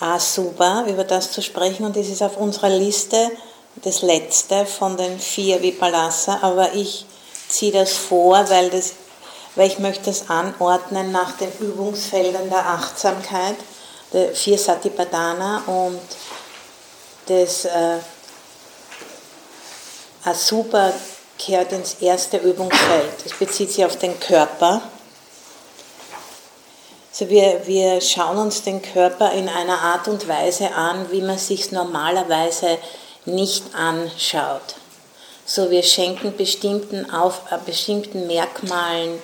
Asuba, über das zu sprechen. Und das ist auf unserer Liste das letzte von den vier Vipalasa. Aber ich ziehe das vor, weil, das, weil ich möchte das anordnen nach den Übungsfeldern der Achtsamkeit, der vier Satipatthana und das äh, Asuba kehrt ins erste Übungsfeld. Es bezieht sich auf den Körper. Also wir, wir schauen uns den Körper in einer Art und Weise an, wie man sich normalerweise nicht anschaut. So wir schenken bestimmten, auf, äh, bestimmten Merkmalen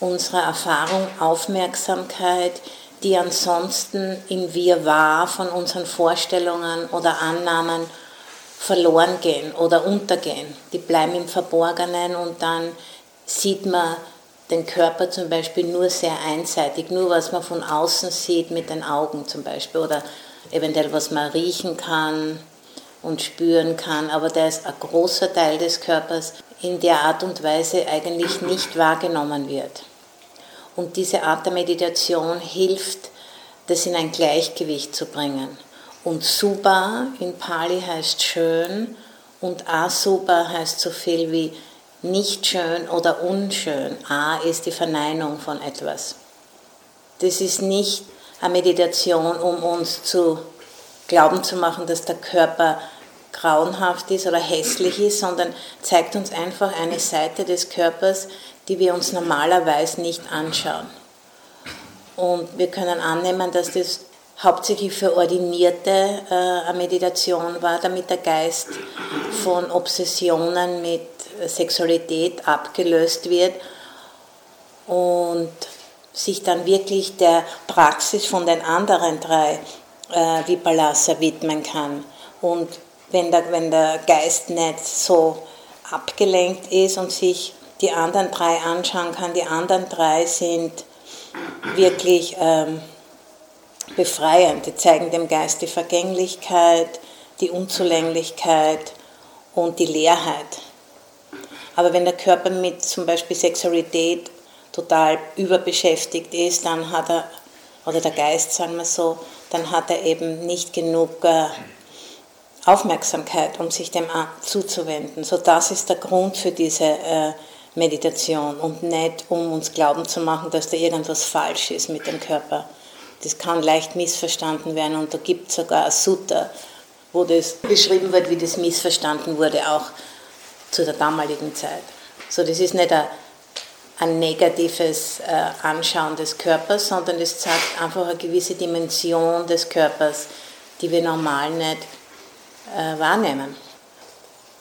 unserer Erfahrung Aufmerksamkeit, die ansonsten im Wirrwarr von unseren Vorstellungen oder Annahmen verloren gehen oder untergehen. Die bleiben im Verborgenen und dann sieht man den Körper zum Beispiel nur sehr einseitig, nur was man von außen sieht mit den Augen zum Beispiel oder eventuell was man riechen kann und spüren kann, aber da ist ein großer Teil des Körpers in der Art und Weise eigentlich nicht wahrgenommen wird. Und diese Art der Meditation hilft, das in ein Gleichgewicht zu bringen. Und Suba in Pali heißt schön und Asuba heißt so viel wie nicht schön oder unschön. A ist die Verneinung von etwas. Das ist nicht eine Meditation, um uns zu glauben zu machen, dass der Körper grauenhaft ist oder hässlich ist, sondern zeigt uns einfach eine Seite des Körpers, die wir uns normalerweise nicht anschauen. Und wir können annehmen, dass das hauptsächlich für Ordinierte äh, eine Meditation war, damit der Geist von Obsessionen mit Sexualität abgelöst wird und sich dann wirklich der Praxis von den anderen drei äh, Vipalasa widmen kann. Und wenn der, wenn der Geist nicht so abgelenkt ist und sich die anderen drei anschauen kann, die anderen drei sind wirklich ähm, befreiend. Die zeigen dem Geist die Vergänglichkeit, die Unzulänglichkeit und die Leerheit. Aber wenn der Körper mit zum Beispiel Sexualität total überbeschäftigt ist, dann hat er, oder der Geist, sagen wir so, dann hat er eben nicht genug äh, Aufmerksamkeit, um sich dem zuzuwenden. So das ist der Grund für diese äh, Meditation und nicht um uns glauben zu machen, dass da irgendwas falsch ist mit dem Körper. Das kann leicht missverstanden werden und da gibt es sogar ein Sutta, wo das beschrieben wird, wie das missverstanden wurde, auch zu der damaligen Zeit. So, das ist nicht ein, ein negatives äh, Anschauen des Körpers, sondern es zeigt einfach eine gewisse Dimension des Körpers, die wir normal nicht äh, wahrnehmen.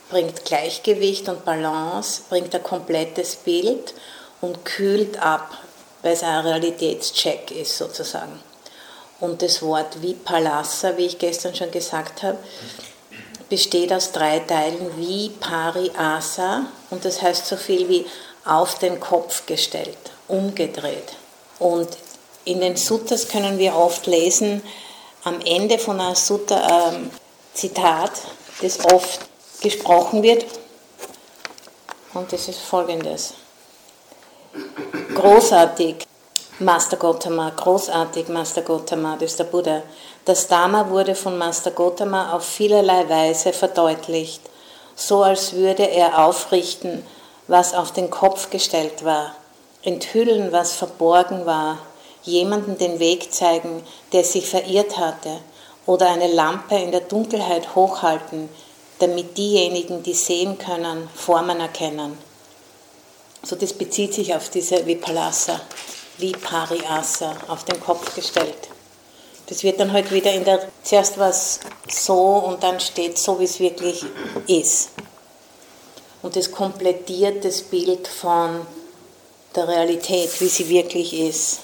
Bringt Gleichgewicht und Balance, bringt ein komplettes Bild und kühlt ab, weil es ein Realitätscheck ist sozusagen. Und das Wort Vipalasa, wie ich gestern schon gesagt habe, besteht aus drei Teilen Vipariasa und das heißt so viel wie auf den Kopf gestellt, umgedreht. Und in den Suttas können wir oft lesen, am Ende von einer Sutta ähm, Zitat, das oft gesprochen wird. Und das ist folgendes. Großartig. Master Gotama, großartig Master Gotama, das ist der Buddha. Das Dharma wurde von Master Gotama auf vielerlei Weise verdeutlicht, so als würde er aufrichten, was auf den Kopf gestellt war, enthüllen, was verborgen war, jemanden den Weg zeigen, der sich verirrt hatte, oder eine Lampe in der Dunkelheit hochhalten, damit diejenigen, die sehen können, Formen erkennen. So das bezieht sich auf diese Vipalasa wie Pariasa auf den Kopf gestellt. Das wird dann halt wieder in der, zuerst was so und dann steht so, wie es wirklich ist. Und das komplettiert das Bild von der Realität, wie sie wirklich ist.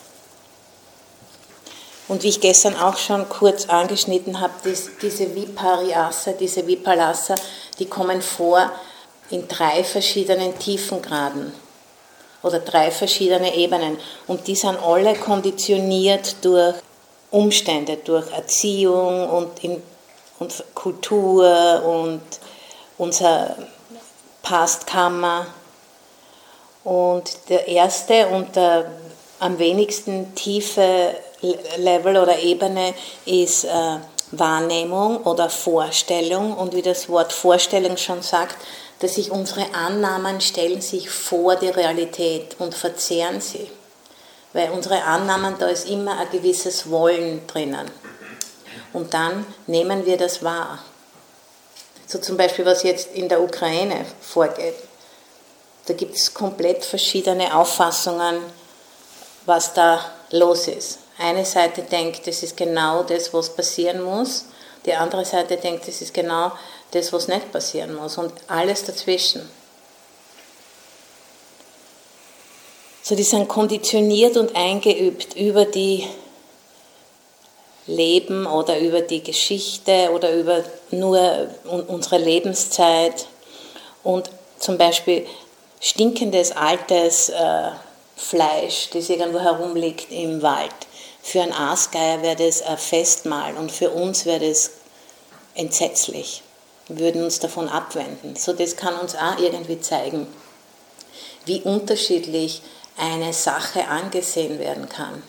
Und wie ich gestern auch schon kurz angeschnitten habe, diese Vipariasa, diese Vipalasa, die kommen vor in drei verschiedenen Tiefengraden oder drei verschiedene Ebenen. Und die sind alle konditioniert durch Umstände, durch Erziehung und, in, und Kultur und unser Pastkammer. Und der erste und der am wenigsten tiefe Level oder Ebene ist äh, Wahrnehmung oder Vorstellung und wie das Wort Vorstellung schon sagt, dass sich unsere Annahmen stellen sich vor die Realität und verzehren sie. Weil unsere Annahmen, da ist immer ein gewisses Wollen drinnen. Und dann nehmen wir das wahr. So zum Beispiel, was jetzt in der Ukraine vorgeht. Da gibt es komplett verschiedene Auffassungen, was da los ist. Eine Seite denkt, das ist genau das, was passieren muss. Die andere Seite denkt, das ist genau das, was nicht passieren muss. Und alles dazwischen. So, die sind konditioniert und eingeübt über die Leben oder über die Geschichte oder über nur unsere Lebenszeit. Und zum Beispiel stinkendes, altes äh, Fleisch, das irgendwo herumliegt im Wald. Für einen Aasgeier wäre das ein Festmahl und für uns wäre das entsetzlich. Wir würden uns davon abwenden. So, das kann uns auch irgendwie zeigen, wie unterschiedlich eine Sache angesehen werden kann.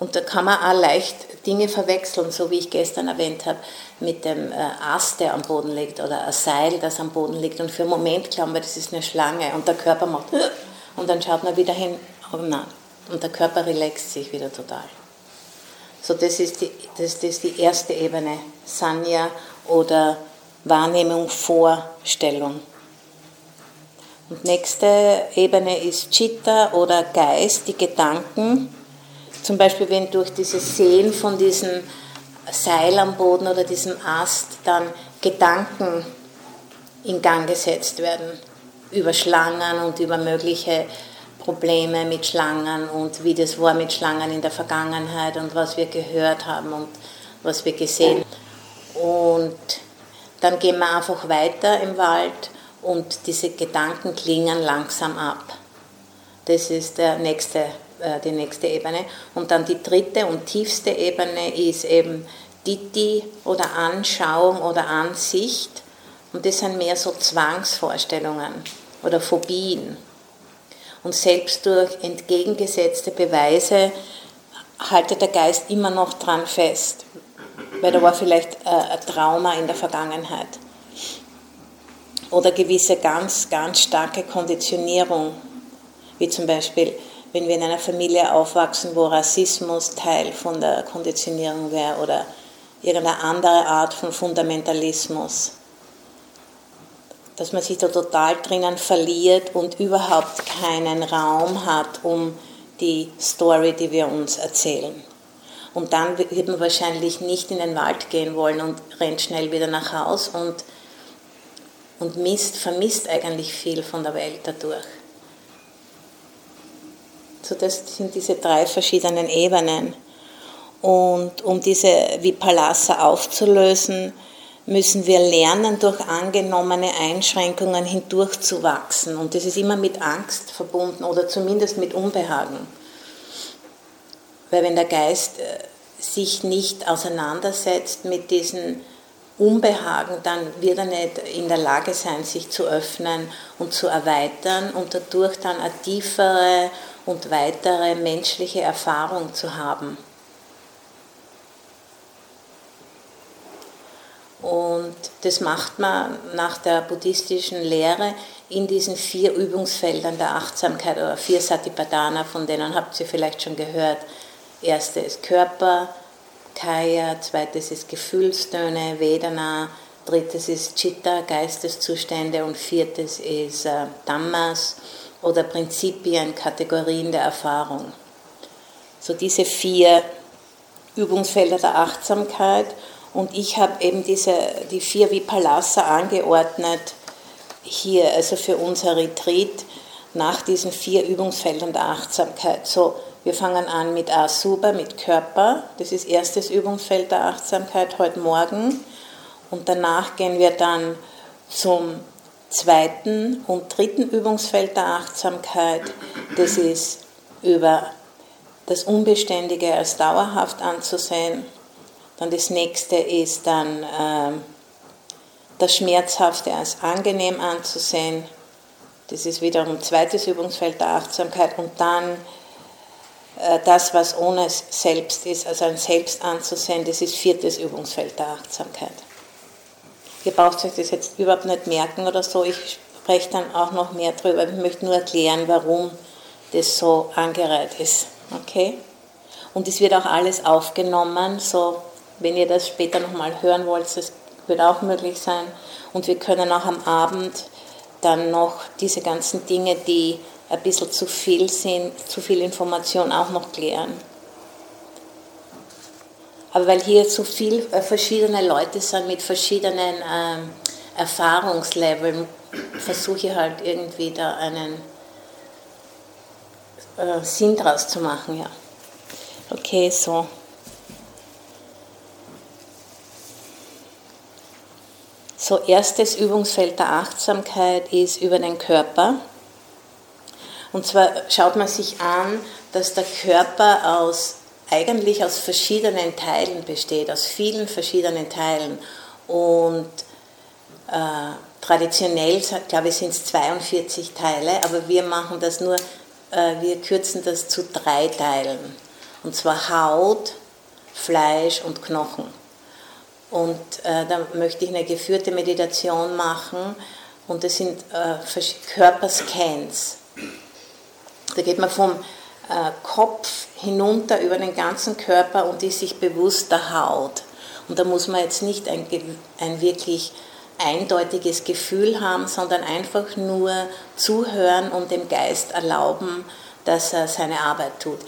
Und da kann man auch leicht Dinge verwechseln, so wie ich gestern erwähnt habe, mit dem äh, Ast, der am Boden liegt oder ein Seil, das am Boden liegt. Und für einen Moment glauben wir, das ist eine Schlange und der Körper macht und dann schaut man wieder hin, oh nein. Und der Körper relaxt sich wieder total. So, das ist die, das, das ist die erste Ebene, Sanya oder Wahrnehmung, Vorstellung. Und nächste Ebene ist Chitta oder Geist, die Gedanken. Zum Beispiel, wenn durch dieses Sehen von diesem Seil am Boden oder diesem Ast dann Gedanken in Gang gesetzt werden über Schlangen und über mögliche Probleme mit Schlangen und wie das war mit Schlangen in der Vergangenheit und was wir gehört haben und was wir gesehen. Und dann gehen wir einfach weiter im Wald und diese Gedanken klingen langsam ab. Das ist der nächste, äh, die nächste Ebene. Und dann die dritte und tiefste Ebene ist eben Diti oder Anschauung oder Ansicht. Und das sind mehr so Zwangsvorstellungen oder Phobien. Und selbst durch entgegengesetzte Beweise haltet der Geist immer noch dran fest, weil da war vielleicht äh, ein Trauma in der Vergangenheit oder gewisse ganz, ganz starke Konditionierung, wie zum Beispiel, wenn wir in einer Familie aufwachsen, wo Rassismus Teil von der Konditionierung wäre oder irgendeine andere Art von Fundamentalismus, dass man sich da total drinnen verliert und überhaupt keinen Raum hat, um die Story, die wir uns erzählen. Und dann wird man wahrscheinlich nicht in den Wald gehen wollen und rennt schnell wieder nach Haus und und misst, vermisst eigentlich viel von der Welt dadurch. So, das sind diese drei verschiedenen Ebenen. Und um diese Vipalasa aufzulösen, müssen wir lernen, durch angenommene Einschränkungen hindurchzuwachsen. Und das ist immer mit Angst verbunden oder zumindest mit Unbehagen. Weil wenn der Geist äh, sich nicht auseinandersetzt mit diesen Unbehagen, dann wird er nicht in der Lage sein, sich zu öffnen und zu erweitern und dadurch dann eine tiefere und weitere menschliche Erfahrung zu haben. Und das macht man nach der buddhistischen Lehre in diesen vier Übungsfeldern der Achtsamkeit oder vier Satipatthana, von denen habt ihr vielleicht schon gehört. Erste ist Körper, Kaya, zweites ist Gefühlstöne, Vedana, drittes ist Chitta, Geisteszustände und viertes ist äh, Dhammas oder Prinzipien, Kategorien der Erfahrung. So diese vier Übungsfelder der Achtsamkeit und ich habe eben diese, die vier Vipalasa angeordnet hier, also für unser Retreat nach diesen vier Übungsfeldern der Achtsamkeit. So wir fangen an mit Asuba, mit Körper. Das ist erstes Übungsfeld der Achtsamkeit heute Morgen. Und danach gehen wir dann zum zweiten und dritten Übungsfeld der Achtsamkeit. Das ist über das Unbeständige als dauerhaft anzusehen. Dann das nächste ist dann äh, das Schmerzhafte als angenehm anzusehen. Das ist wiederum zweites Übungsfeld der Achtsamkeit und dann das, was ohne Selbst ist, also ein Selbst anzusehen, das ist viertes Übungsfeld der Achtsamkeit. Ihr braucht euch das jetzt überhaupt nicht merken oder so, ich spreche dann auch noch mehr drüber. Ich möchte nur erklären, warum das so angereiht ist. Okay? Und es wird auch alles aufgenommen, so wenn ihr das später nochmal hören wollt, das wird auch möglich sein. Und wir können auch am Abend dann noch diese ganzen Dinge, die ein bisschen zu viel sind, zu viel Information auch noch klären. Aber weil hier so viele äh, verschiedene Leute sind mit verschiedenen ähm, Erfahrungsleveln, versuche ich halt irgendwie da einen äh, Sinn draus zu machen, ja. Okay, so. So, erstes Übungsfeld der Achtsamkeit ist über den Körper. Und zwar schaut man sich an, dass der Körper aus, eigentlich aus verschiedenen Teilen besteht, aus vielen verschiedenen Teilen. Und äh, traditionell, glaube ich, sind es 42 Teile, aber wir machen das nur, äh, wir kürzen das zu drei Teilen. Und zwar Haut, Fleisch und Knochen. Und äh, da möchte ich eine geführte Meditation machen und das sind äh, Körperscans. Da geht man vom äh, Kopf hinunter über den ganzen Körper und ist sich bewusst der Haut. Und da muss man jetzt nicht ein, ein wirklich eindeutiges Gefühl haben, sondern einfach nur zuhören und dem Geist erlauben, dass er seine Arbeit tut.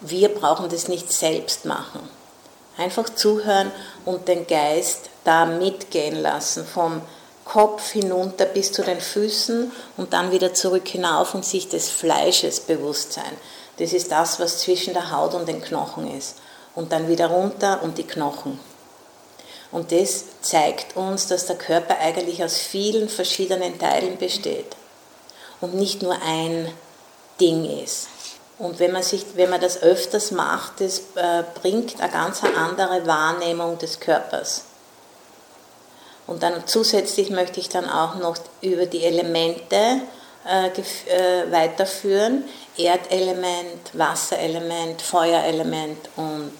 Wir brauchen das nicht selbst machen. Einfach zuhören und den Geist da mitgehen lassen, vom Kopf hinunter bis zu den Füßen und dann wieder zurück hinauf und sich des Fleisches bewusst sein. Das ist das, was zwischen der Haut und den Knochen ist. Und dann wieder runter und die Knochen. Und das zeigt uns, dass der Körper eigentlich aus vielen verschiedenen Teilen besteht und nicht nur ein Ding ist. Und wenn man, sich, wenn man das öfters macht, das äh, bringt eine ganz andere Wahrnehmung des Körpers. Und dann zusätzlich möchte ich dann auch noch über die Elemente äh, äh, weiterführen. Erdelement, Wasserelement, Feuerelement und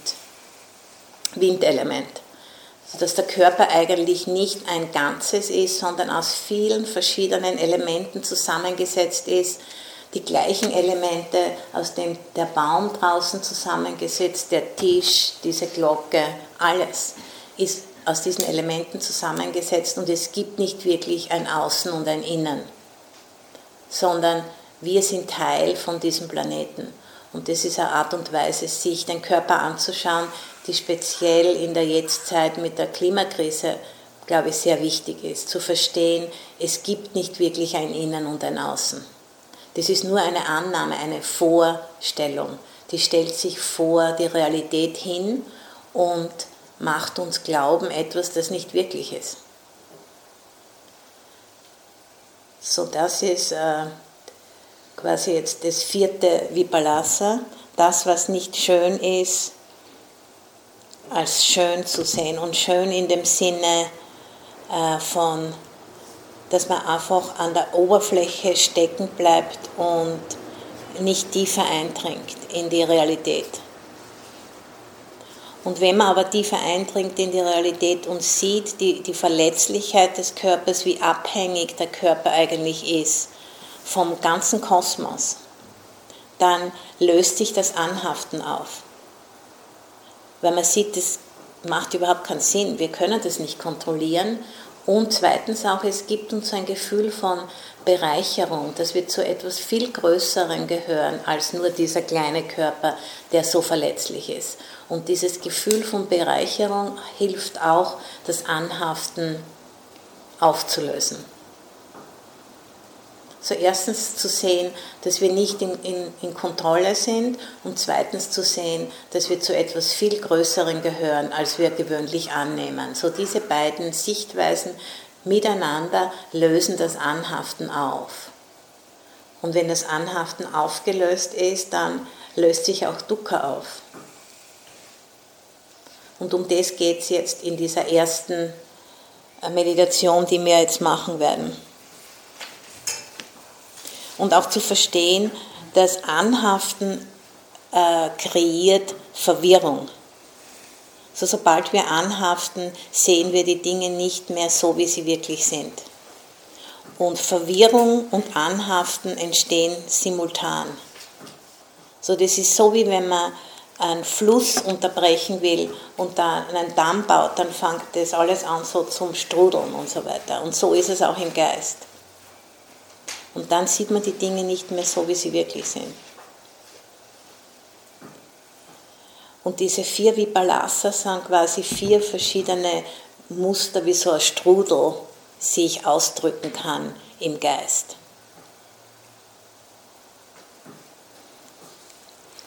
Windelement. Sodass der Körper eigentlich nicht ein Ganzes ist, sondern aus vielen verschiedenen Elementen zusammengesetzt ist, die gleichen Elemente, aus dem der Baum draußen zusammengesetzt, der Tisch, diese Glocke, alles ist aus diesen Elementen zusammengesetzt und es gibt nicht wirklich ein Außen und ein Innen, sondern wir sind Teil von diesem Planeten. Und das ist eine Art und Weise, sich den Körper anzuschauen, die speziell in der Jetztzeit mit der Klimakrise, glaube ich, sehr wichtig ist. Zu verstehen, es gibt nicht wirklich ein Innen und ein Außen. Das ist nur eine Annahme, eine Vorstellung. Die stellt sich vor die Realität hin und macht uns glauben etwas, das nicht wirklich ist. So, das ist äh, quasi jetzt das vierte Vipalasa, das, was nicht schön ist, als schön zu sehen und schön in dem Sinne äh, von dass man einfach an der Oberfläche stecken bleibt und nicht tiefer eindringt in die Realität. Und wenn man aber tiefer eindringt in die Realität und sieht die, die Verletzlichkeit des Körpers, wie abhängig der Körper eigentlich ist vom ganzen Kosmos, dann löst sich das Anhaften auf. Weil man sieht, das macht überhaupt keinen Sinn. Wir können das nicht kontrollieren und zweitens auch, es gibt uns ein Gefühl von Bereicherung, dass wir zu etwas viel Größerem gehören als nur dieser kleine Körper, der so verletzlich ist. Und dieses Gefühl von Bereicherung hilft auch, das Anhaften aufzulösen. So erstens zu sehen, dass wir nicht in, in, in, Kontrolle sind und zweitens zu sehen, dass wir zu etwas viel Größerem gehören, als wir gewöhnlich annehmen. So diese beiden Sichtweisen miteinander lösen das Anhaften auf. Und wenn das Anhaften aufgelöst ist, dann löst sich auch Dukkha auf. Und um das geht es jetzt in dieser ersten Meditation, die wir jetzt machen werden. Und auch zu verstehen, dass Anhaften äh, kreiert Verwirrung. So, sobald wir anhaften, sehen wir die Dinge nicht mehr so, wie sie wirklich sind. Und Verwirrung und Anhaften entstehen simultan. So, das ist so, wie wenn man einen Fluss unterbrechen will und da einen Damm baut, dann fängt das alles an so zum Strudeln und so weiter. Und so ist es auch im Geist. Und dann sieht man die Dinge nicht mehr so, wie sie wirklich sind. Und diese vier Vipalasa sind quasi vier verschiedene Muster, wie so ein Strudel sich ausdrücken kann im Geist.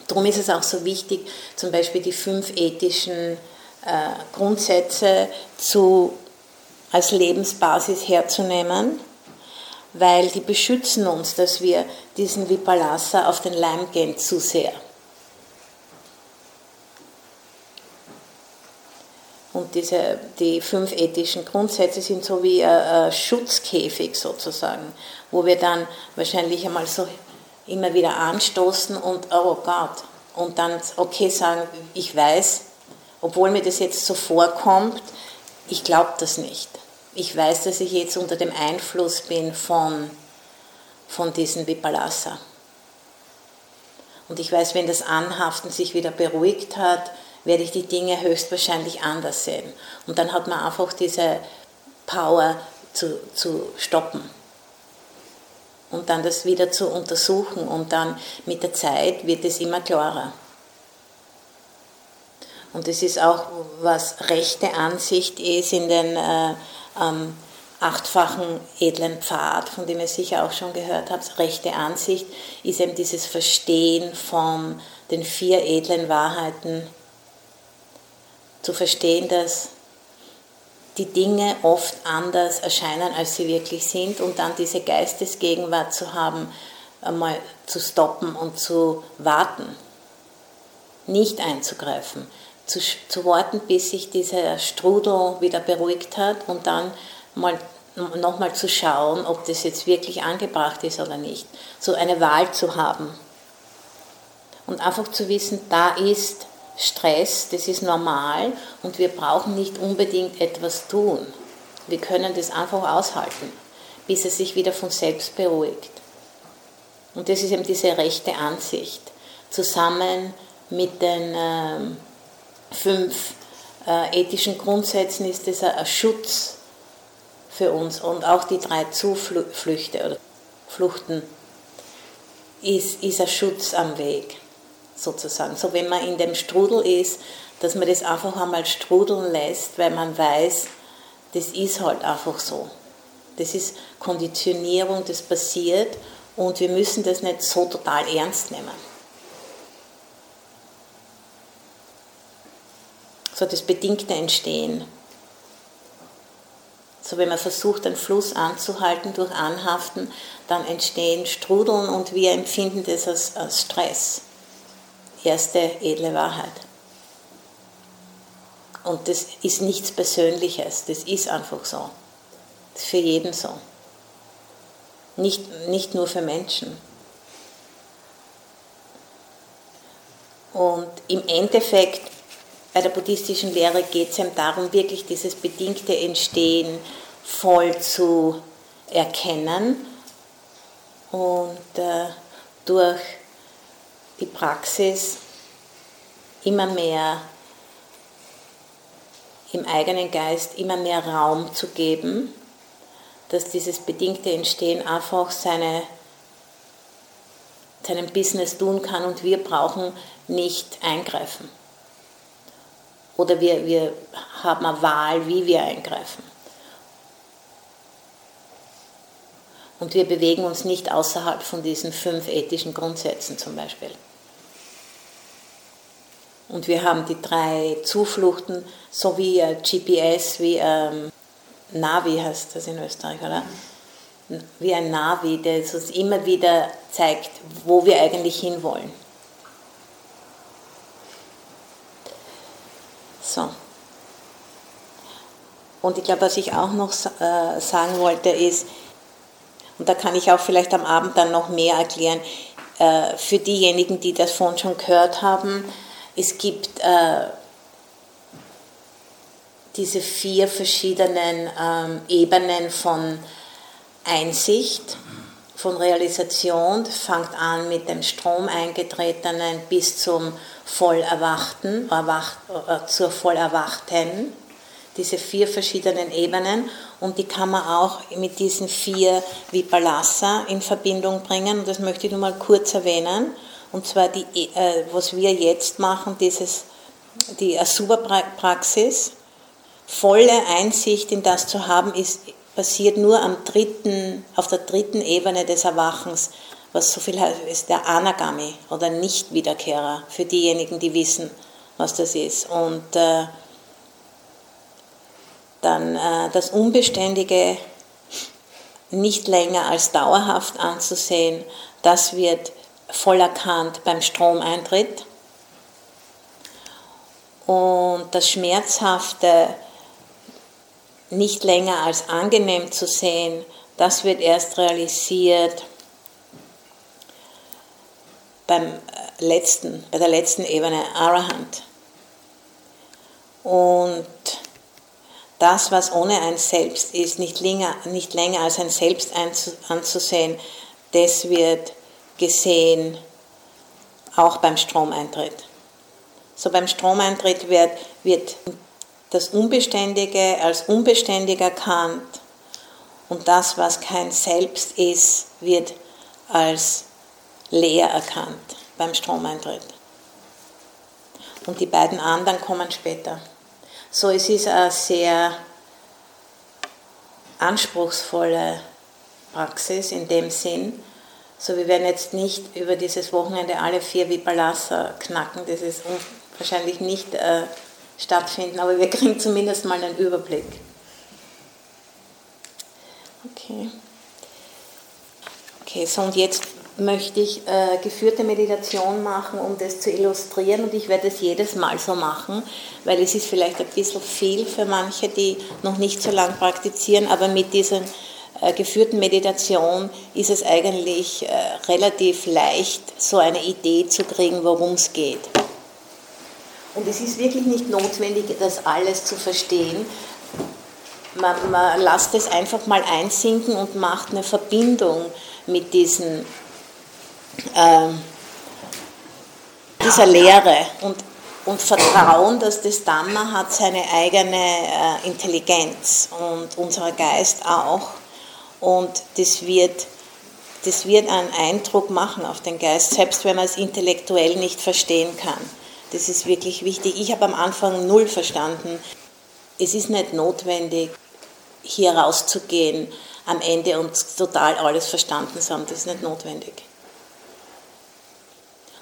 Darum ist es auch so wichtig, zum Beispiel die fünf ethischen äh, Grundsätze zu, als Lebensbasis herzunehmen, weil die beschützen uns, dass wir diesen Vipalasa auf den Leim gehen zu sehr. Und diese, die fünf ethischen Grundsätze sind so wie ein, ein Schutzkäfig sozusagen, wo wir dann wahrscheinlich einmal so immer wieder anstoßen und oh Gott, und dann okay sagen, ich weiß, obwohl mir das jetzt so vorkommt, ich glaube das nicht. Ich weiß, dass ich jetzt unter dem Einfluss bin von, von diesem Vipalasa. Und ich weiß, wenn das Anhaften sich wieder beruhigt hat, werde ich die Dinge höchstwahrscheinlich anders sehen. Und dann hat man einfach diese Power zu, zu stoppen und dann das wieder zu untersuchen und dann mit der Zeit wird es immer klarer. Und das ist auch, was rechte Ansicht ist in den äh, ähm, achtfachen edlen Pfad, von dem ihr sicher auch schon gehört habt. Rechte Ansicht ist eben dieses Verstehen von den vier edlen Wahrheiten, zu verstehen, dass die Dinge oft anders erscheinen, als sie wirklich sind und dann diese Geistesgegenwart zu haben, einmal zu stoppen und zu warten, nicht einzugreifen, zu, zu warten, bis sich dieser Strudel wieder beruhigt hat und dann mal nochmal zu schauen, ob das jetzt wirklich angebracht ist oder nicht. So eine Wahl zu haben. Und einfach zu wissen, da ist Stress, das ist normal und wir brauchen nicht unbedingt etwas tun. Wir können das einfach aushalten, bis es sich wieder von selbst beruhigt. Und das ist eben diese rechte Ansicht. Zusammen mit den äh, fünf äh, ethischen Grundsätzen ist das ein Schutz für uns und auch die drei Zuflüchte oder Fluchten ist, ist ein Schutz am Weg sozusagen. So wenn man in dem Strudel ist, dass man das einfach einmal strudeln lässt, weil man weiß, das ist halt einfach so. Das ist Konditionierung, das passiert und wir müssen das nicht so total ernst nehmen. So das bedingte Entstehen. So wenn man versucht, einen Fluss anzuhalten durch Anhaften, dann entstehen Strudeln und wir empfinden das als, als Stress erste edle Wahrheit. Und das ist nichts Persönliches, das ist einfach so. Das ist für jeden so. Nicht, nicht nur für Menschen. Und im Endeffekt, bei der buddhistischen Lehre geht es eben darum, wirklich dieses bedingte Entstehen voll zu erkennen und äh, durch die Praxis immer mehr im eigenen Geist immer mehr Raum zu geben, dass dieses bedingte Entstehen einfach seine, seinen Business tun kann und wir brauchen nicht eingreifen. Oder wir, wir haben eine Wahl, wie wir eingreifen. Und wir bewegen uns nicht außerhalb von diesen fünf ethischen Grundsätzen zum Beispiel. Und wir haben die drei Zufluchten, so wie äh, GPS, wie ähm, Navi heißt das in Österreich, oder? Wie ein Navi, der uns immer wieder zeigt, wo wir eigentlich hinwollen. So. Und ich glaube, was ich auch noch äh, sagen wollte, ist, Und da kann ich auch vielleicht am Abend dann noch mehr erklären. Äh, für diejenigen, die das vorhin schon gehört haben, es gibt äh, diese vier verschiedenen ähm, Ebenen von Einsicht, von Realisation, fängt an mit dem Strom eingetretenen bis zum Vollerwachten, erwacht, äh, zur Vollerwachten, diese vier verschiedenen Ebenen. Und die kann man auch mit diesen vier Vipalasa in Verbindung bringen. Und das möchte ich nur mal kurz erwähnen und zwar die, äh, was wir jetzt machen, dieses, die Asuba-Praxis, volle Einsicht in das zu haben, ist passiert nur am dritten, auf der dritten Ebene des Erwachens, was so viel heißt, ist der Anagami oder Nichtwiederkehrer, für diejenigen, die wissen, was das ist. Und äh, dann äh, das Unbeständige nicht länger als dauerhaft anzusehen, das wird voll erkannt beim Stromeintritt. Und das Schmerzhafte nicht länger als angenehm zu sehen, das wird erst realisiert beim äh, letzten, bei der letzten Ebene Arahant. Und das, was ohne ein Selbst ist, nicht länger, nicht länger als ein Selbst anzusehen, das wird gesehen auch beim Stromeintritt. So beim Stromeintritt wird, wird das Unbeständige als unbeständig erkannt und das, was kein Selbst ist, wird als leer erkannt beim Stromeintritt. Und die beiden anderen kommen später. So, es ist eine sehr anspruchsvolle Praxis in dem Sinn. So, wir werden jetzt nicht über dieses Wochenende alle vier Vipalasser knacken, das ist wahrscheinlich nicht äh, stattfinden, aber wir kriegen zumindest mal einen Überblick. Okay. Okay, so und jetzt möchte ich äh, geführte Meditation machen, um das zu illustrieren und ich werde es jedes Mal so machen, weil es ist vielleicht ein bisschen viel für manche, die noch nicht so lange praktizieren, aber mit dieser äh, geführten Meditation ist es eigentlich äh, relativ leicht, so eine Idee zu kriegen, worum es geht. Und es ist wirklich nicht notwendig, das alles zu verstehen. Man, man lasst es einfach mal einsinken und macht eine Verbindung mit diesen, äh, dieser Lehre und, und Vertrauen, dass das Dhamma hat seine eigene äh, Intelligenz und unser Geist auch. Und das wird, das wird einen Eindruck machen auf den Geist, selbst wenn man es intellektuell nicht verstehen kann. Das ist wirklich wichtig. Ich habe am Anfang null verstanden. Es ist nicht notwendig, hier rauszugehen am Ende und total alles verstanden zu haben. Das ist nicht notwendig.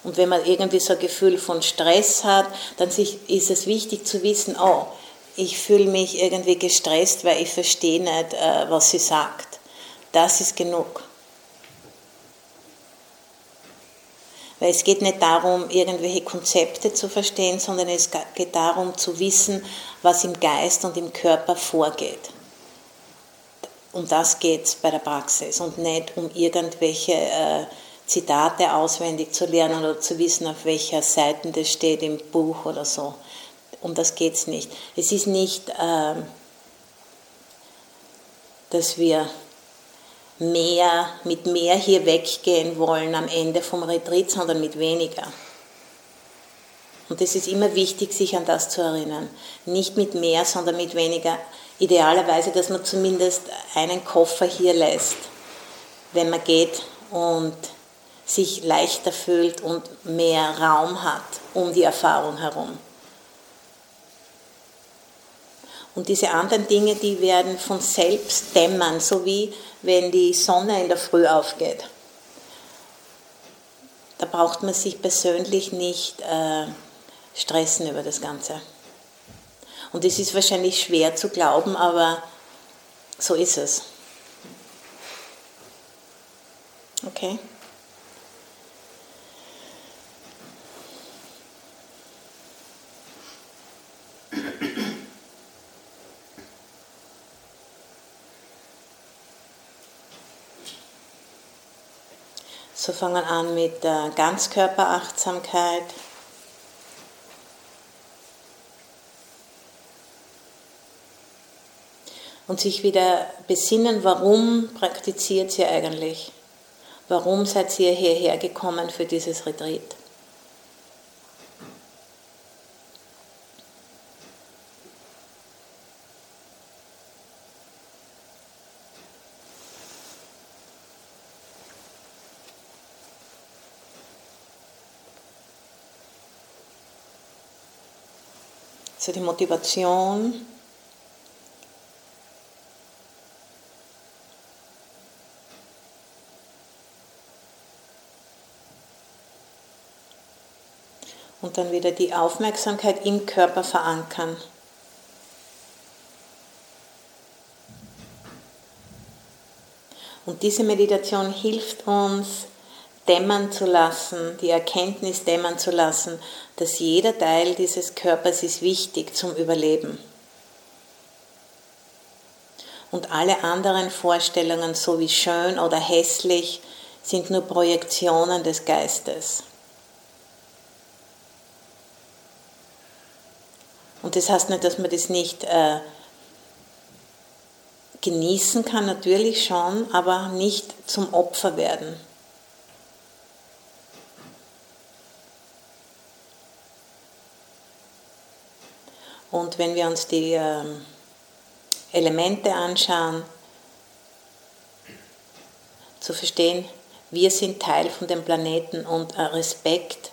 Und wenn man irgendwie so ein Gefühl von Stress hat, dann ist es wichtig zu wissen, oh, ich fühle mich irgendwie gestresst, weil ich verstehe nicht, äh, was sie sagt. Das ist genug. Weil es geht nicht darum, irgendwelche Konzepte zu verstehen, sondern es geht darum zu wissen, was im Geist und im Körper vorgeht. Um das geht es bei der Praxis und nicht um irgendwelche äh, Zitate auswendig zu lernen oder zu wissen, auf welcher Seite das steht im Buch oder so. Um das geht es nicht. Es ist nicht, äh, dass wir mehr, mit mehr hier weggehen wollen am Ende vom Retreat, sondern mit weniger. Und es ist immer wichtig, sich an das zu erinnern. Nicht mit mehr, sondern mit weniger. Idealerweise, dass man zumindest einen Koffer hier lässt, wenn man geht und sich leichter fühlt und mehr Raum hat um die Erfahrung herum. Und diese anderen Dinge, die werden von selbst dämmern, so wie wenn die Sonne in der Früh aufgeht. Da braucht man sich persönlich nicht äh, stressen über das Ganze. Und es ist wahrscheinlich schwer zu glauben, aber so ist es. Okay? So fangen an mit der Ganzkörperachtsamkeit. Und sich wieder besinnen, warum praktiziert ihr eigentlich? Warum seid ihr hierher gekommen für dieses Retreat? So die Motivation. Und dann wieder die Aufmerksamkeit im Körper verankern. Und diese Meditation hilft uns, dämmern zu lassen, die Erkenntnis dämmern zu lassen, dass jeder Teil dieses Körpers ist wichtig zum Überleben. Und alle anderen Vorstellungen, so wie schön oder hässlich, sind nur Projektionen des Geistes. Und das heißt nicht, dass man das nicht äh, genießen kann, natürlich schon, aber nicht zum Opfer werden. Und wenn wir uns die ähm, Elemente anschauen, zu verstehen, wir sind Teil von dem Planeten und Respekt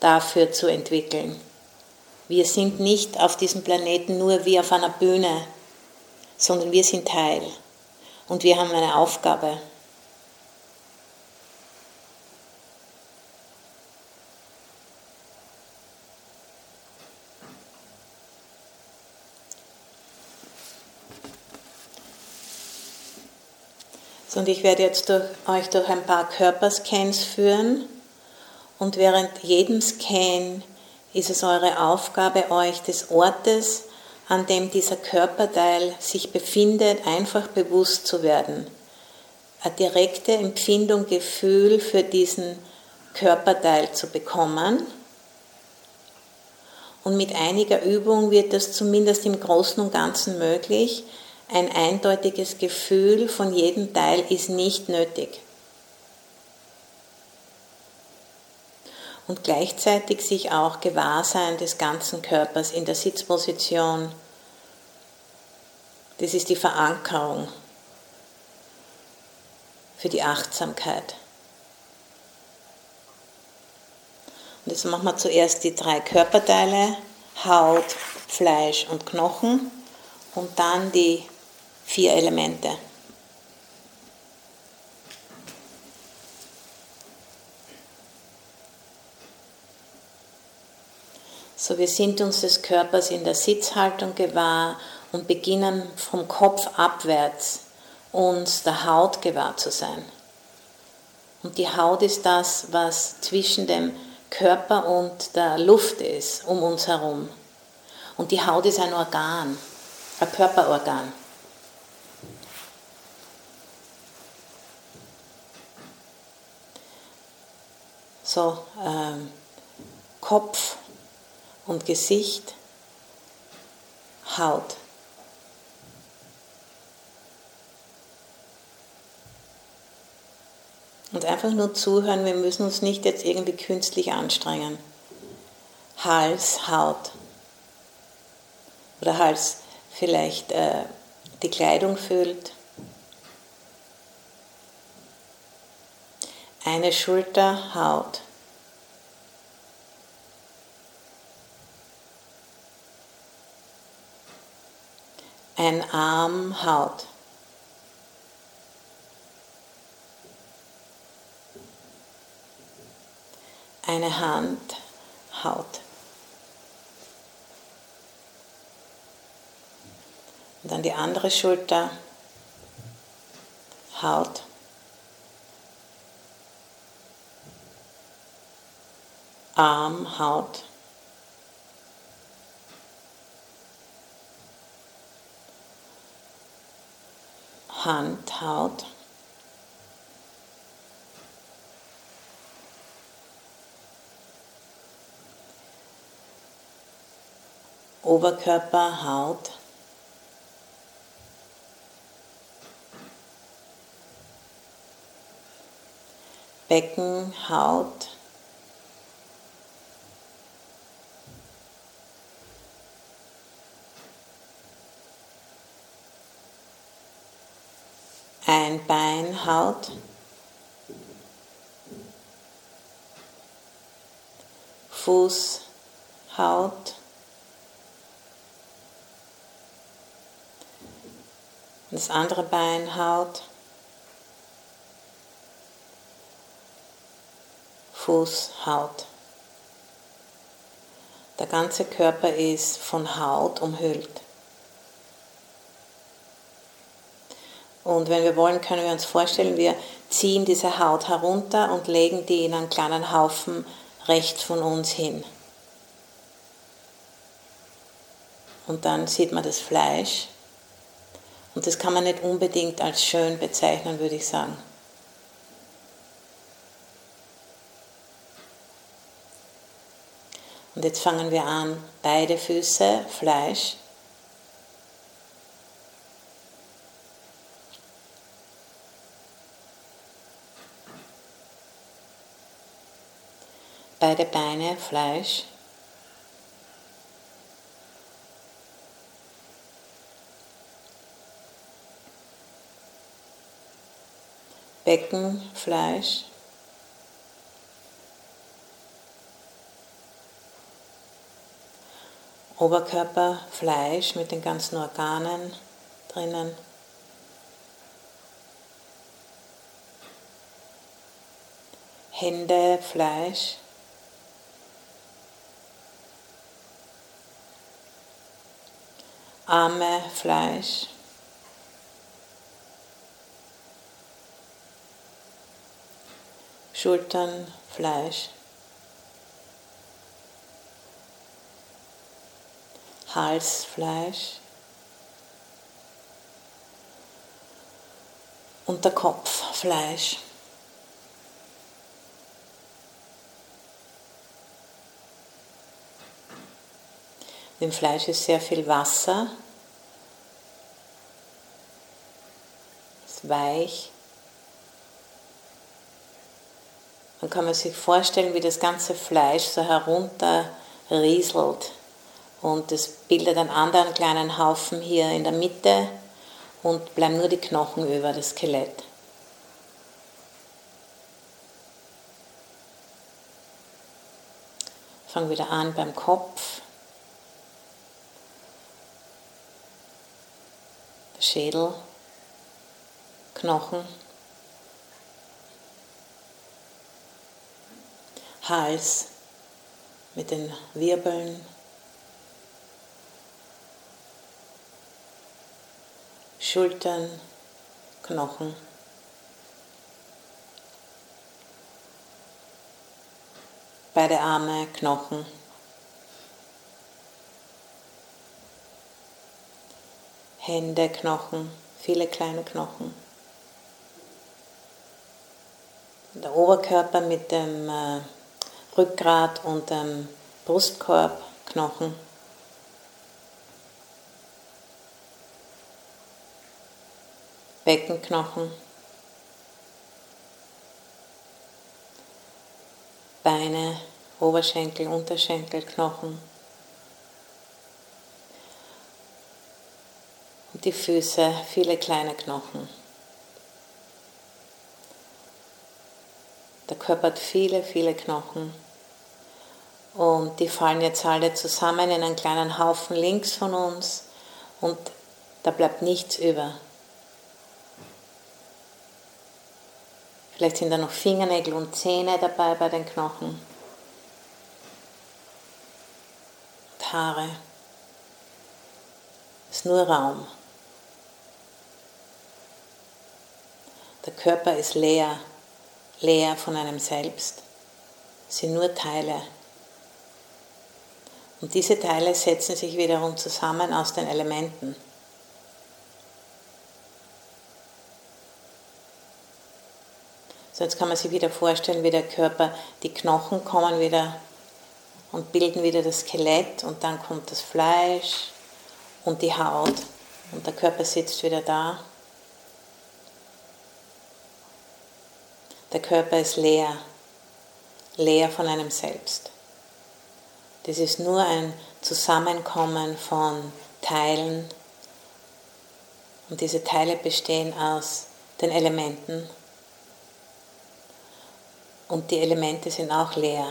dafür zu entwickeln. Wir sind nicht auf diesem Planeten nur wie auf einer Bühne, sondern wir sind Teil und wir haben eine Aufgabe. Und ich werde jetzt durch, euch durch ein paar Körperscans führen. Und während jedem Scan ist es eure Aufgabe, euch des Ortes, an dem dieser Körperteil sich befindet, einfach bewusst zu werden. Eine direkte Empfindung, Gefühl für diesen Körperteil zu bekommen. Und mit einiger Übung wird das zumindest im Großen und Ganzen möglich, ein eindeutiges Gefühl von jedem Teil ist nicht nötig. Und gleichzeitig sich auch Gewahrsein des ganzen Körpers in der Sitzposition. Das ist die Verankerung für die Achtsamkeit. Und jetzt machen wir zuerst die drei Körperteile, Haut, Fleisch und Knochen und dann die vier Elemente. So, wir sind uns des Körpers in der Sitzhaltung gewahr und beginnen vom Kopf abwärts uns der Haut gewahr zu sein. Und die Haut ist das, was zwischen dem Körper und der Luft ist, um uns herum. Und die Haut ist ein Organ, ein Körperorgan. So ähm, Kopf und Gesicht, Haut. Und einfach nur zuhören, wir müssen uns nicht jetzt irgendwie künstlich anstrengen. Hals, Haut. Oder Hals vielleicht äh, die Kleidung füllt. Eine Schulter, Haut. ein Arm Haut. Eine Hand Haut. Und dann die andere Schulter Haut. Arm, Haut. Hand, Haut. Oberkörper, Haut. Becken, Haut. Haut. Fuß, Haut. Das andere Bein, Haut. Fuß, Haut. Der ganze Körper ist von Haut umhüllt. Und wenn wir wollen, können wir uns vorstellen, wir ziehen diese Haut herunter und legen die in einen kleinen Haufen rechts von uns hin. Und dann sieht man das Fleisch. Und das kann man nicht unbedingt als schön bezeichnen, würde ich sagen. Und jetzt fangen wir an, beide Füße, Fleisch. Beide Beine, Fleisch. Becken, Fleisch. Oberkörper, Fleisch mit den ganzen Organen drinnen. Hände, Fleisch. Arme, Fleisch. Schultern, Fleisch. Hals, Fleisch. Und Fleisch. Im Fleisch ist sehr viel Wasser. Ist weich. Dann kann man sich vorstellen, wie das ganze Fleisch so herunterrieselt. Und es bildet einen anderen kleinen Haufen hier in der Mitte und bleiben nur die Knochen über, das Skelett. Fangen wieder an beim Kopf. Der Schädel, Knochen. Hals mit den Wirbeln. Schultern, Knochen. Beide Arme, Knochen. Hände, Knochen, viele kleine Knochen. Der Oberkörper mit dem äh, Rückgrat und dem Brustkorb, Knochen. Beckenknochen. Beine, Oberschenkel, Unterschenkel, Knochen. Die Füße, viele kleine Knochen. Der Körper hat viele, viele Knochen. Und die fallen jetzt alle zusammen in einen kleinen Haufen links von uns und da bleibt nichts über. Vielleicht sind da noch Fingernägel und Zähne dabei bei den Knochen. Und Haare. Es ist nur Raum. Der Körper ist leer, leer von einem selbst. Es sind nur Teile. Und diese Teile setzen sich wiederum zusammen aus den Elementen. So jetzt kann man sich wieder vorstellen, wie der Körper, die Knochen kommen wieder und bilden wieder das Skelett und dann kommt das Fleisch und die Haut und der Körper sitzt wieder da. Der Körper ist leer, leer von einem selbst. Das ist nur ein Zusammenkommen von Teilen und diese Teile bestehen aus den Elementen und die Elemente sind auch leer,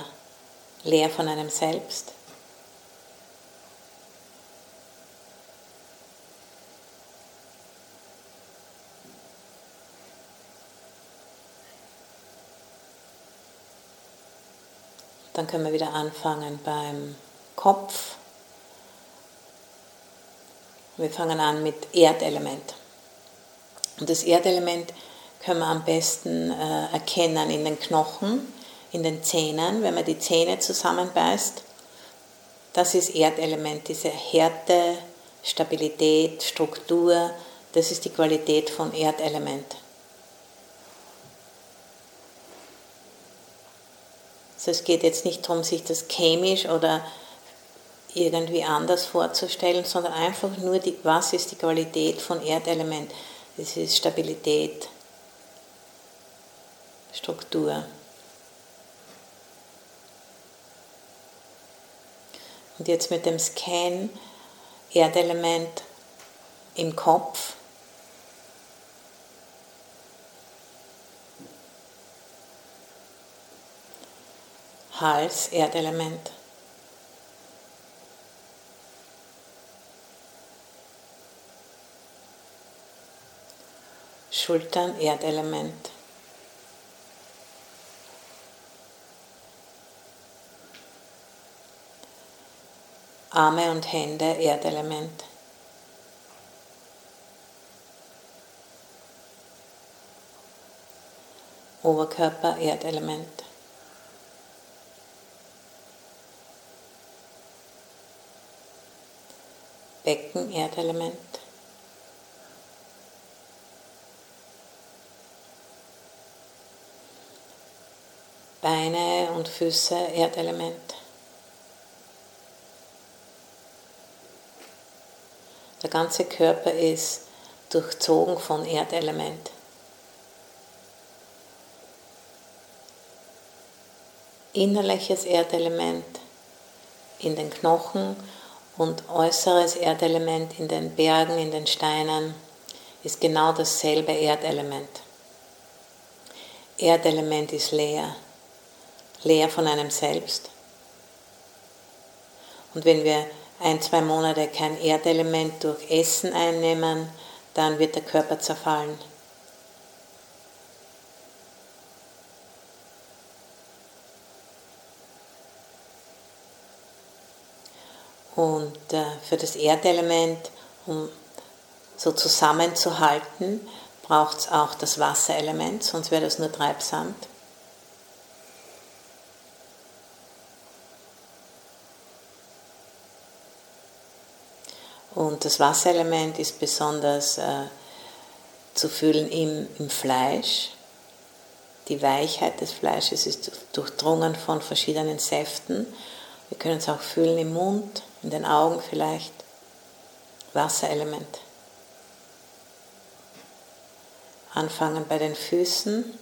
leer von einem selbst. Dann können wir wieder anfangen beim Kopf. Wir fangen an mit Erdelement. Und das Erdelement können wir am besten äh, erkennen in den Knochen, in den Zähnen, wenn man die Zähne zusammenbeißt. Das ist Erdelement, diese Härte, Stabilität, Struktur, das ist die Qualität von Erdelement. Also es geht jetzt nicht darum, sich das chemisch oder irgendwie anders vorzustellen, sondern einfach nur, die, was ist die Qualität von Erdelement. Das ist Stabilität, Struktur. Und jetzt mit dem Scan Erdelement im Kopf. Hals, Erdelement. Schultern, Erdelement. Arme und Hände, Erdelement. Oberkörper, Erdelement. Becken, Erdelement. Beine und Füße, Erdelement. Der ganze Körper ist durchzogen von Erdelement. Innerliches Erdelement in den Knochen und äußeres Erdelement in den Bergen, in den Steinen ist genau dasselbe Erdelement. Erdelement ist leer leer von einem selbst. Und wenn wir ein, zwei Monate kein Erdelement durch Essen einnehmen, dann wird der Körper zerfallen. Und äh, für das Erdelement, um so zusammenzuhalten, braucht es auch das Wasserelement, sonst wäre das nur Treibsand. Und das Wasserelement ist besonders äh, zu fühlen im, im Fleisch. Die Weichheit des Fleisches ist durchdrungen von verschiedenen Säften. Wir können es auch fühlen im Mund, in den Augen vielleicht. Wasserelement. Anfangen bei den Füßen.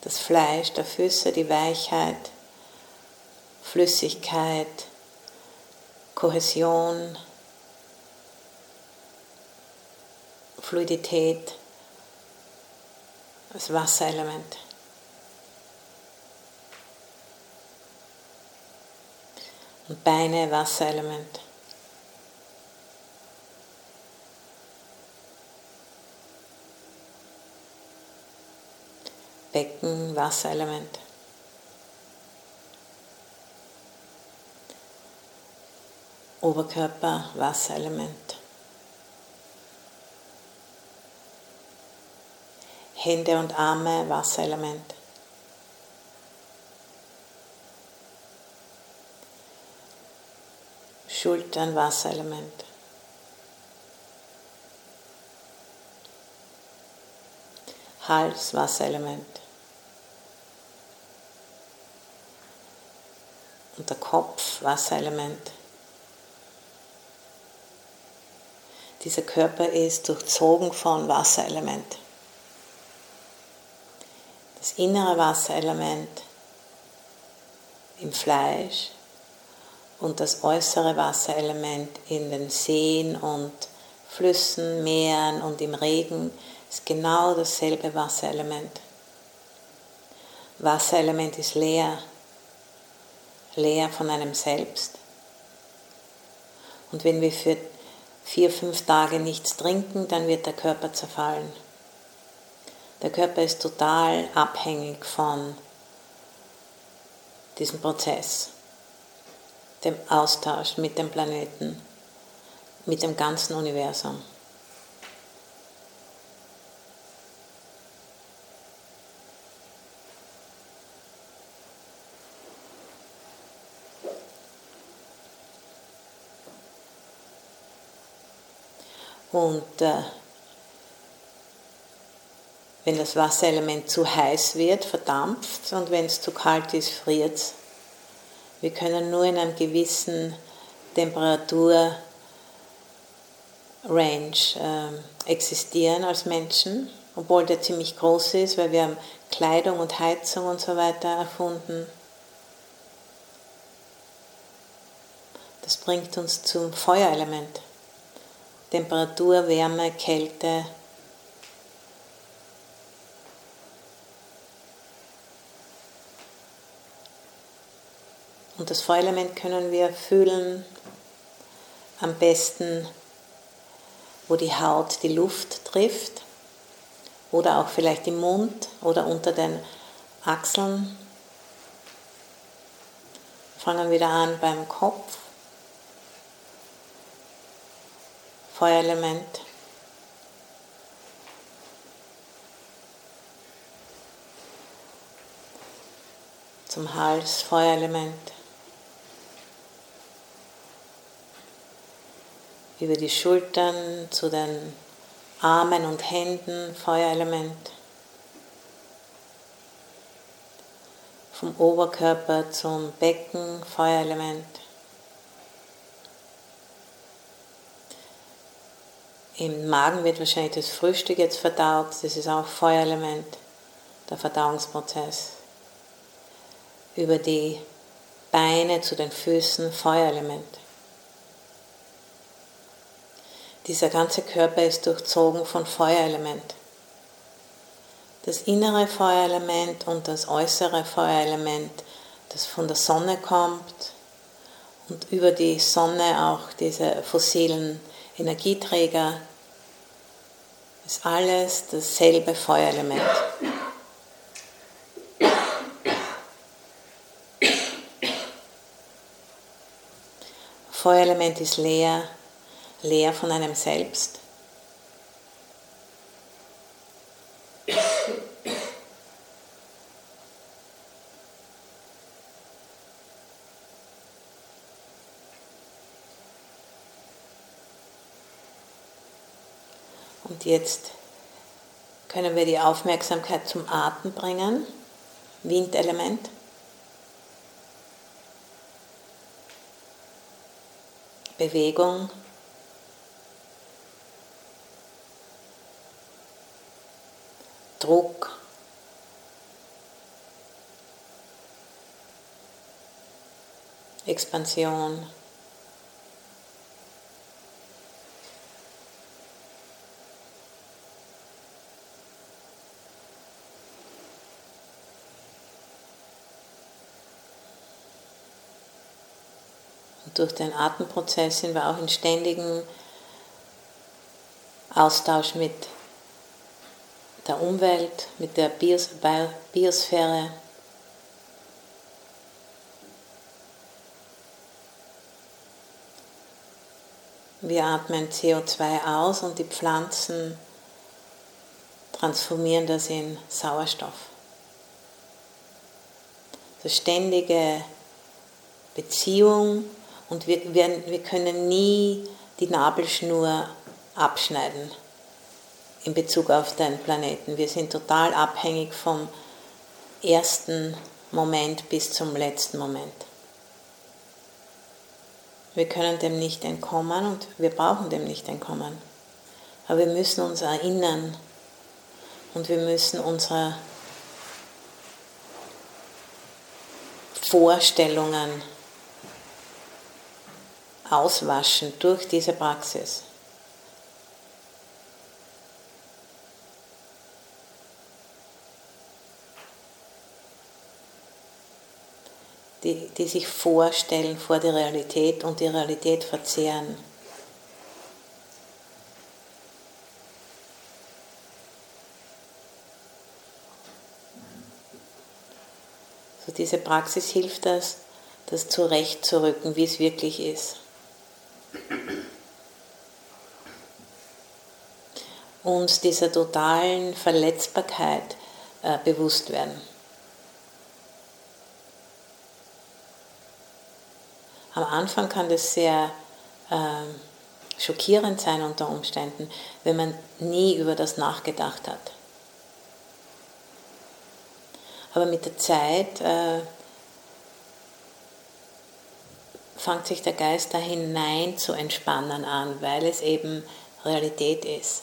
Das Fleisch der Füße, die Weichheit, Flüssigkeit, Kohäsion, Fluidität, das Wasserelement. Beine, Wasserelement. Becken, Wasserelement. Oberkörper, Wasserelement. Hände und Arme, Wasserelement. Schultern, Wasserelement. Hals, Wasserelement. Und der Kopf, Wasserelement. Dieser Körper ist durchzogen von Wasserelement. Das innere Wasserelement im Fleisch und das äußere Wasserelement in den Seen und Flüssen, Meeren und im Regen ist genau dasselbe Wasserelement. Wasserelement ist leer, leer von einem selbst. Und wenn wir für vier, fünf Tage nichts trinken, dann wird der Körper zerfallen. Der Körper ist total abhängig von diesem Prozess, dem Austausch mit dem Planeten, mit dem ganzen Universum. Und äh, wenn das Wasserelement zu heiß wird, verdampft und wenn es zu kalt ist, friert es. Wir können nur in einem gewissen Temperatur Range äh, existieren als Menschen, obwohl der ziemlich groß ist, weil wir haben Kleidung und Heizung und so weiter erfunden. Das bringt uns zum Feuerelement. Temperatur, Wärme, Kälte. Und das Feuerelement können wir fühlen am besten, wo die Haut die Luft trifft oder auch vielleicht im Mund oder unter den Achseln. Fangen wieder an beim Kopf. Feuerelement. Zum Hals Feuerelement. Über die Schultern zu den Armen und Händen Feuerelement. Vom Oberkörper zum Becken Feuerelement. Im Magen wird wahrscheinlich das Frühstück jetzt verdaut, das ist auch Feuerelement, der Verdauungsprozess. Über die Beine zu den Füßen Feuerelement. Dieser ganze Körper ist durchzogen von Feuerelement. Das innere Feuerelement und das äußere Feuerelement, das von der Sonne kommt und über die Sonne auch diese fossilen Energieträger ist alles dasselbe Feuerelement. Feuerelement ist leer, leer von einem selbst. Und jetzt können wir die Aufmerksamkeit zum Atem bringen, Windelement. Bewegung. Druck. Expansion. durch den Atemprozess sind wir auch in ständigem Austausch mit der Umwelt, mit der Bios Biosphäre. Wir atmen CO2 aus und die Pflanzen transformieren das in Sauerstoff. Das ständige Beziehung und wir, werden, wir können nie die Nabelschnur abschneiden in Bezug auf den Planeten. Wir sind total abhängig vom ersten Moment bis zum letzten Moment. Wir können dem nicht entkommen und wir brauchen dem nicht entkommen. Aber wir müssen uns erinnern und wir müssen unsere Vorstellungen auswaschen durch diese Praxis. Die, die sich vorstellen vor der Realität und die Realität verzehren. Diese Praxis hilft das, das zurechtzurücken, wie es wirklich ist. uns dieser totalen Verletzbarkeit äh, bewusst werden. Am Anfang kann das sehr äh, schockierend sein unter Umständen, wenn man nie über das nachgedacht hat. Aber mit der Zeit äh, fängt sich der Geist da hinein zu entspannen an, weil es eben Realität ist.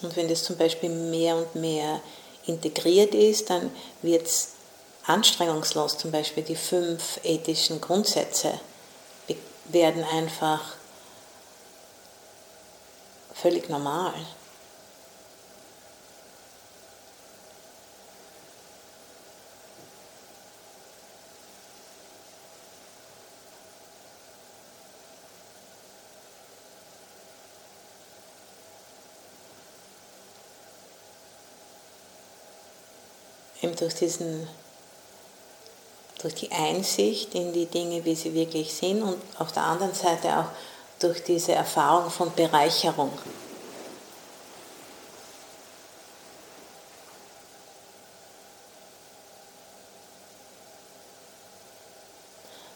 Und wenn das zum Beispiel mehr und mehr integriert ist, dann wird es anstrengungslos. Zum Beispiel die fünf ethischen Grundsätze werden einfach völlig normal. Eben durch diesen durch die Einsicht in die Dinge, wie sie wirklich sind und auf der anderen Seite auch durch diese Erfahrung von Bereicherung.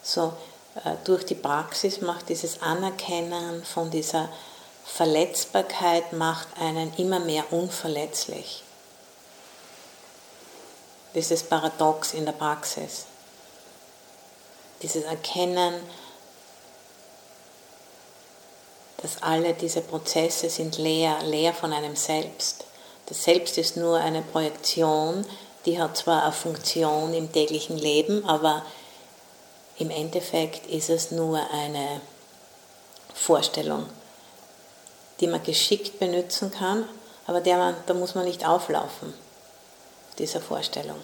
So, äh, durch die Praxis macht dieses Anerkennen von dieser Verletzbarkeit macht einen immer mehr unverletzlich dieses Paradox in der Praxis. Dieses Erkennen, dass alle diese Prozesse sind leer, leer von einem Selbst. Das Selbst ist nur eine Projektion, die hat zwar eine Funktion im täglichen Leben, aber im Endeffekt ist es nur eine Vorstellung, die man geschickt benutzen kann, aber der man, da muss man nicht auflaufen dieser Vorstellung,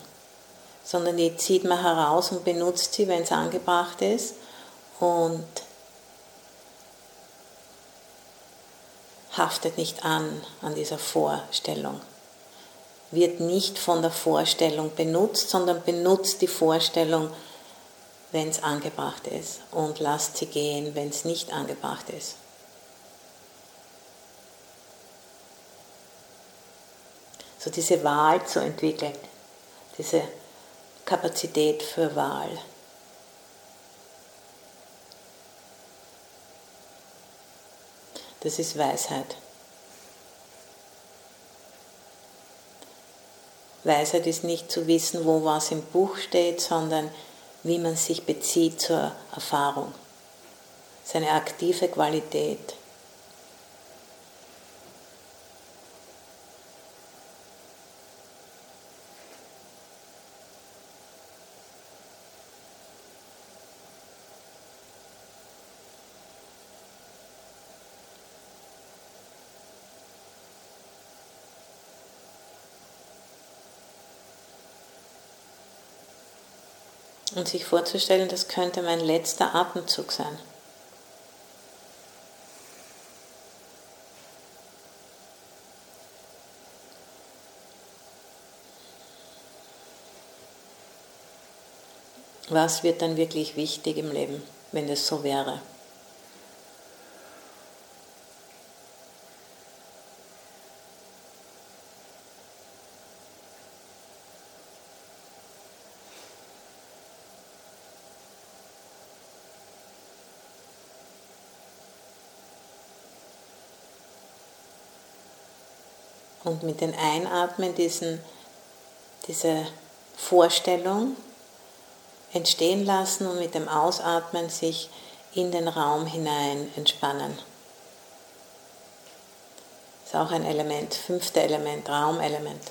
sondern die zieht man heraus und benutzt sie, wenn es angebracht ist und haftet nicht an an dieser Vorstellung, wird nicht von der Vorstellung benutzt, sondern benutzt die Vorstellung, wenn es angebracht ist und lasst sie gehen, wenn es nicht angebracht ist. So diese Wahl zu entwickeln, diese Kapazität für Wahl. Das ist Weisheit. Weisheit ist nicht zu wissen, wo was im Buch steht, sondern wie man sich bezieht zur Erfahrung. Seine aktive Qualität. Sich vorzustellen, das könnte mein letzter Atemzug sein. Was wird dann wirklich wichtig im Leben, wenn es so wäre? Und mit dem Einatmen diesen, diese Vorstellung entstehen lassen und mit dem Ausatmen sich in den Raum hinein entspannen. Das ist auch ein Element, fünfte Element, Raumelement.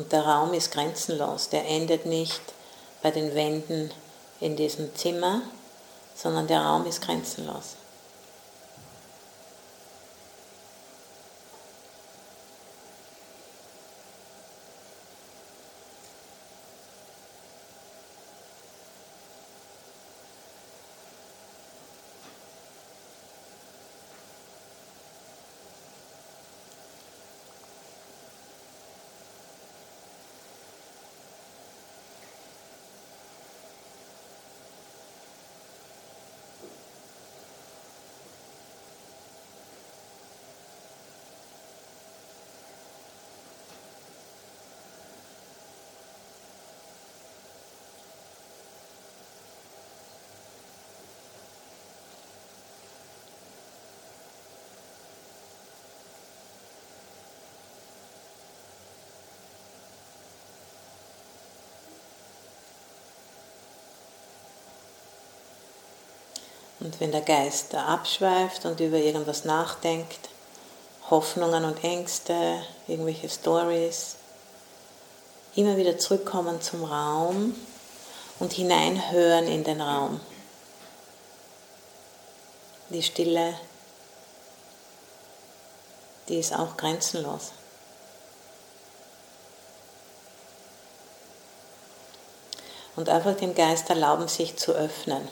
Und der Raum ist grenzenlos, der endet nicht bei den Wänden in diesem Zimmer, sondern der Raum ist grenzenlos. Und wenn der Geist abschweift und über irgendwas nachdenkt, Hoffnungen und Ängste, irgendwelche Stories, immer wieder zurückkommen zum Raum und hineinhören in den Raum. Die Stille, die ist auch grenzenlos. Und einfach dem Geist erlauben, sich zu öffnen.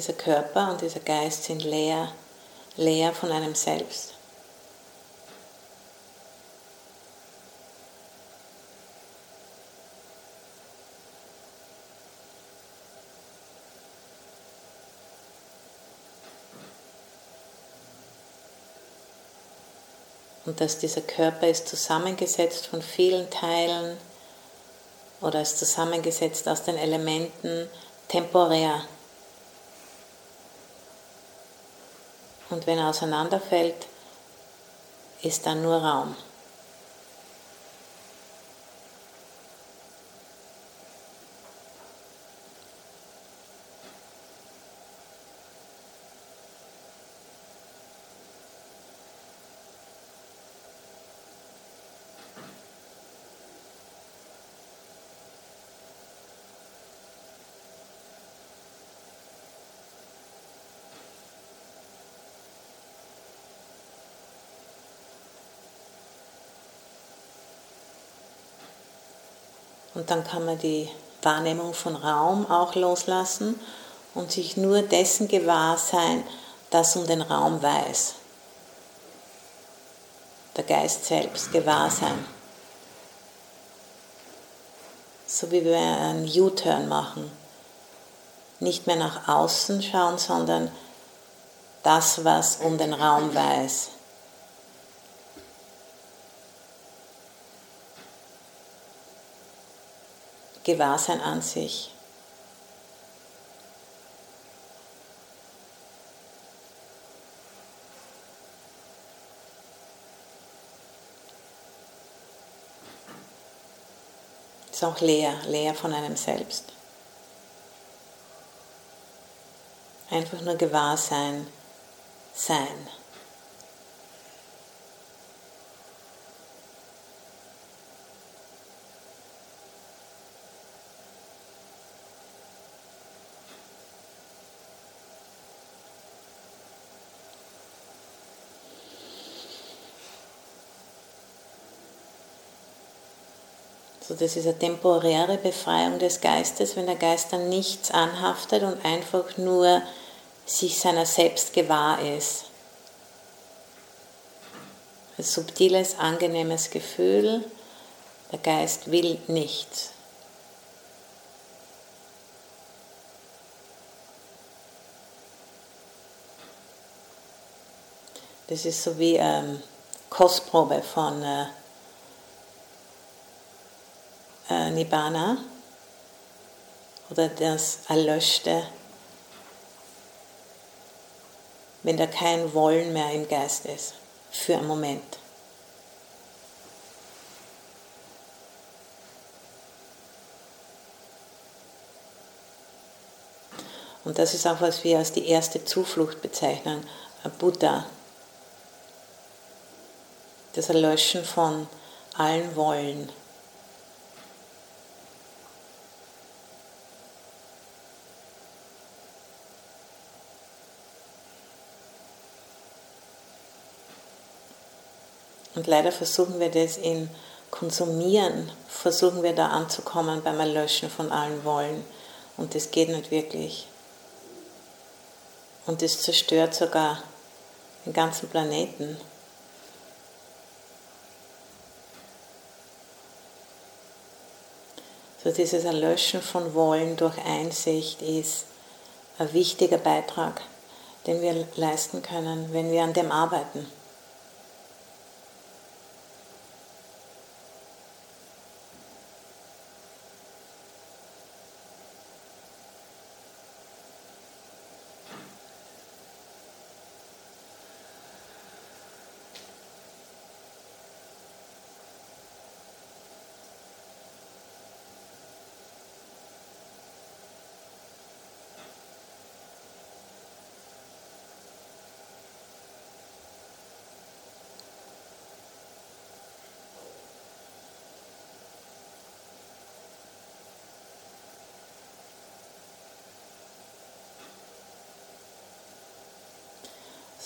Dieser Körper und dieser Geist sind leer, leer von einem selbst. Und dass dieser Körper ist zusammengesetzt von vielen Teilen oder ist zusammengesetzt aus den Elementen temporär. Und wenn er auseinanderfällt, ist dann nur Raum. Und dann kann man die Wahrnehmung von Raum auch loslassen und sich nur dessen gewahr sein, das um den Raum weiß. Der Geist selbst gewahr sein. So wie wir einen U-Turn machen. Nicht mehr nach außen schauen, sondern das, was um den Raum weiß. Gewahrsein an sich. Ist auch leer, leer von einem selbst. Einfach nur Gewahrsein, sein. das ist eine temporäre Befreiung des Geistes, wenn der Geist dann nichts anhaftet und einfach nur sich seiner selbst gewahr ist. Ein subtiles, angenehmes Gefühl, der Geist will nichts. Das ist so wie eine Kostprobe von äh, äh, äh, Nibbana oder das Erlöschte, wenn da kein Wollen mehr im Geist ist, für einen Moment. Und das ist auch, was wir als die erste Zuflucht bezeichnen, Buddha. Das Erlöschen von allen Wollen. Und leider versuchen wir das in Konsumieren, versuchen wir da anzukommen beim Erlöschen von allen Wollen. Und das geht nicht wirklich. Und es zerstört sogar den ganzen Planeten. So dieses Erlöschen von Wollen durch Einsicht ist ein wichtiger Beitrag, den wir leisten können, wenn wir an dem arbeiten.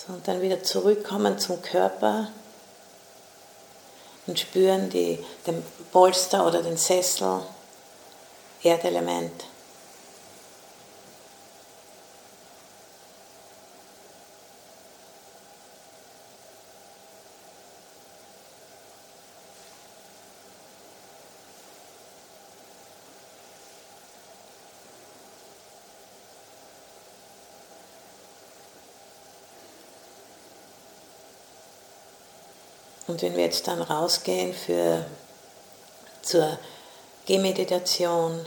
So, und dann wieder zurückkommen zum Körper und spüren die, den Polster oder den Sessel, Erdelement. Und wenn wir jetzt dann rausgehen für, zur Gehmeditation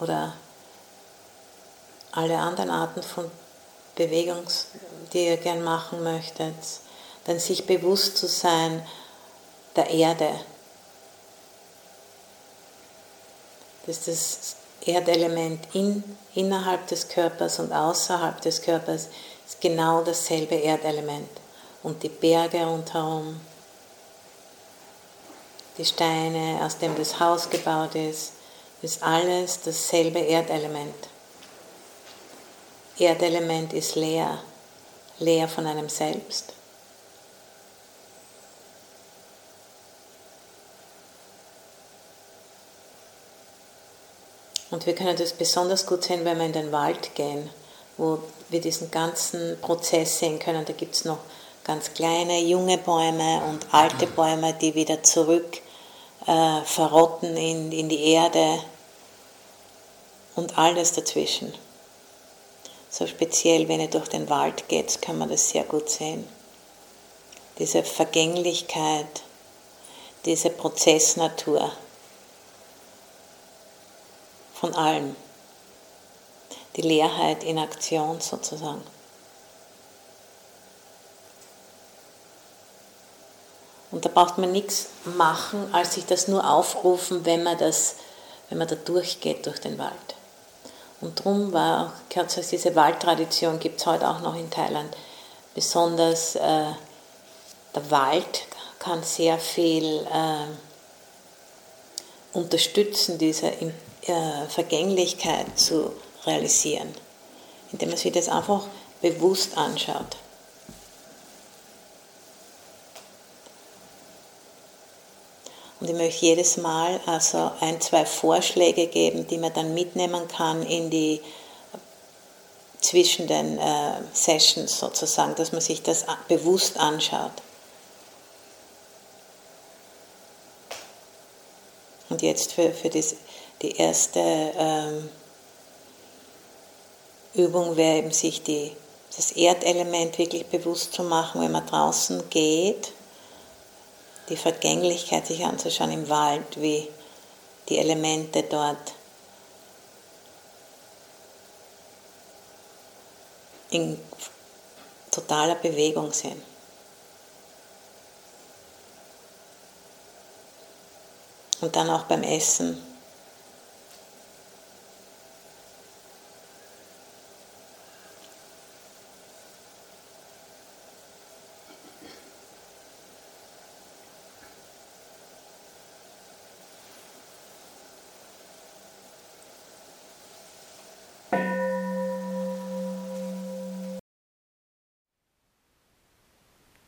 oder alle anderen Arten von Bewegung, die ihr gern machen möchtet, dann sich bewusst zu sein der Erde. Dass das Erdelement in, innerhalb des Körpers und außerhalb des Körpers ist genau dasselbe Erdelement. Und die Berge rundherum, die Steine, aus dem das Haus gebaut ist, ist alles dasselbe Erdelement. Erdelement ist leer, leer von einem selbst. Und wir können das besonders gut sehen, wenn wir in den Wald gehen wo wir diesen ganzen Prozess sehen können. Da gibt es noch ganz kleine, junge Bäume und alte Bäume, die wieder zurück äh, verrotten in, in die Erde und alles dazwischen. So speziell, wenn ihr durch den Wald geht, kann man das sehr gut sehen. Diese Vergänglichkeit, diese Prozessnatur von allem die Leerheit in Aktion sozusagen. Und da braucht man nichts machen, als sich das nur aufrufen, wenn man, das, wenn man da durchgeht durch den Wald. Und darum war auch, diese Waldtradition gibt es heute auch noch in Thailand. Besonders äh, der Wald kann sehr viel äh, unterstützen, diese äh, Vergänglichkeit zu realisieren, indem man sich das einfach bewusst anschaut. Und ich möchte jedes Mal also ein, zwei Vorschläge geben, die man dann mitnehmen kann in die zwischen den äh, Sessions sozusagen, dass man sich das bewusst anschaut. Und jetzt für, für das, die erste ähm, Übung wäre eben, sich die das Erdelement wirklich bewusst zu machen, wenn man draußen geht, die Vergänglichkeit sich anzuschauen im Wald, wie die Elemente dort in totaler Bewegung sind. Und dann auch beim Essen.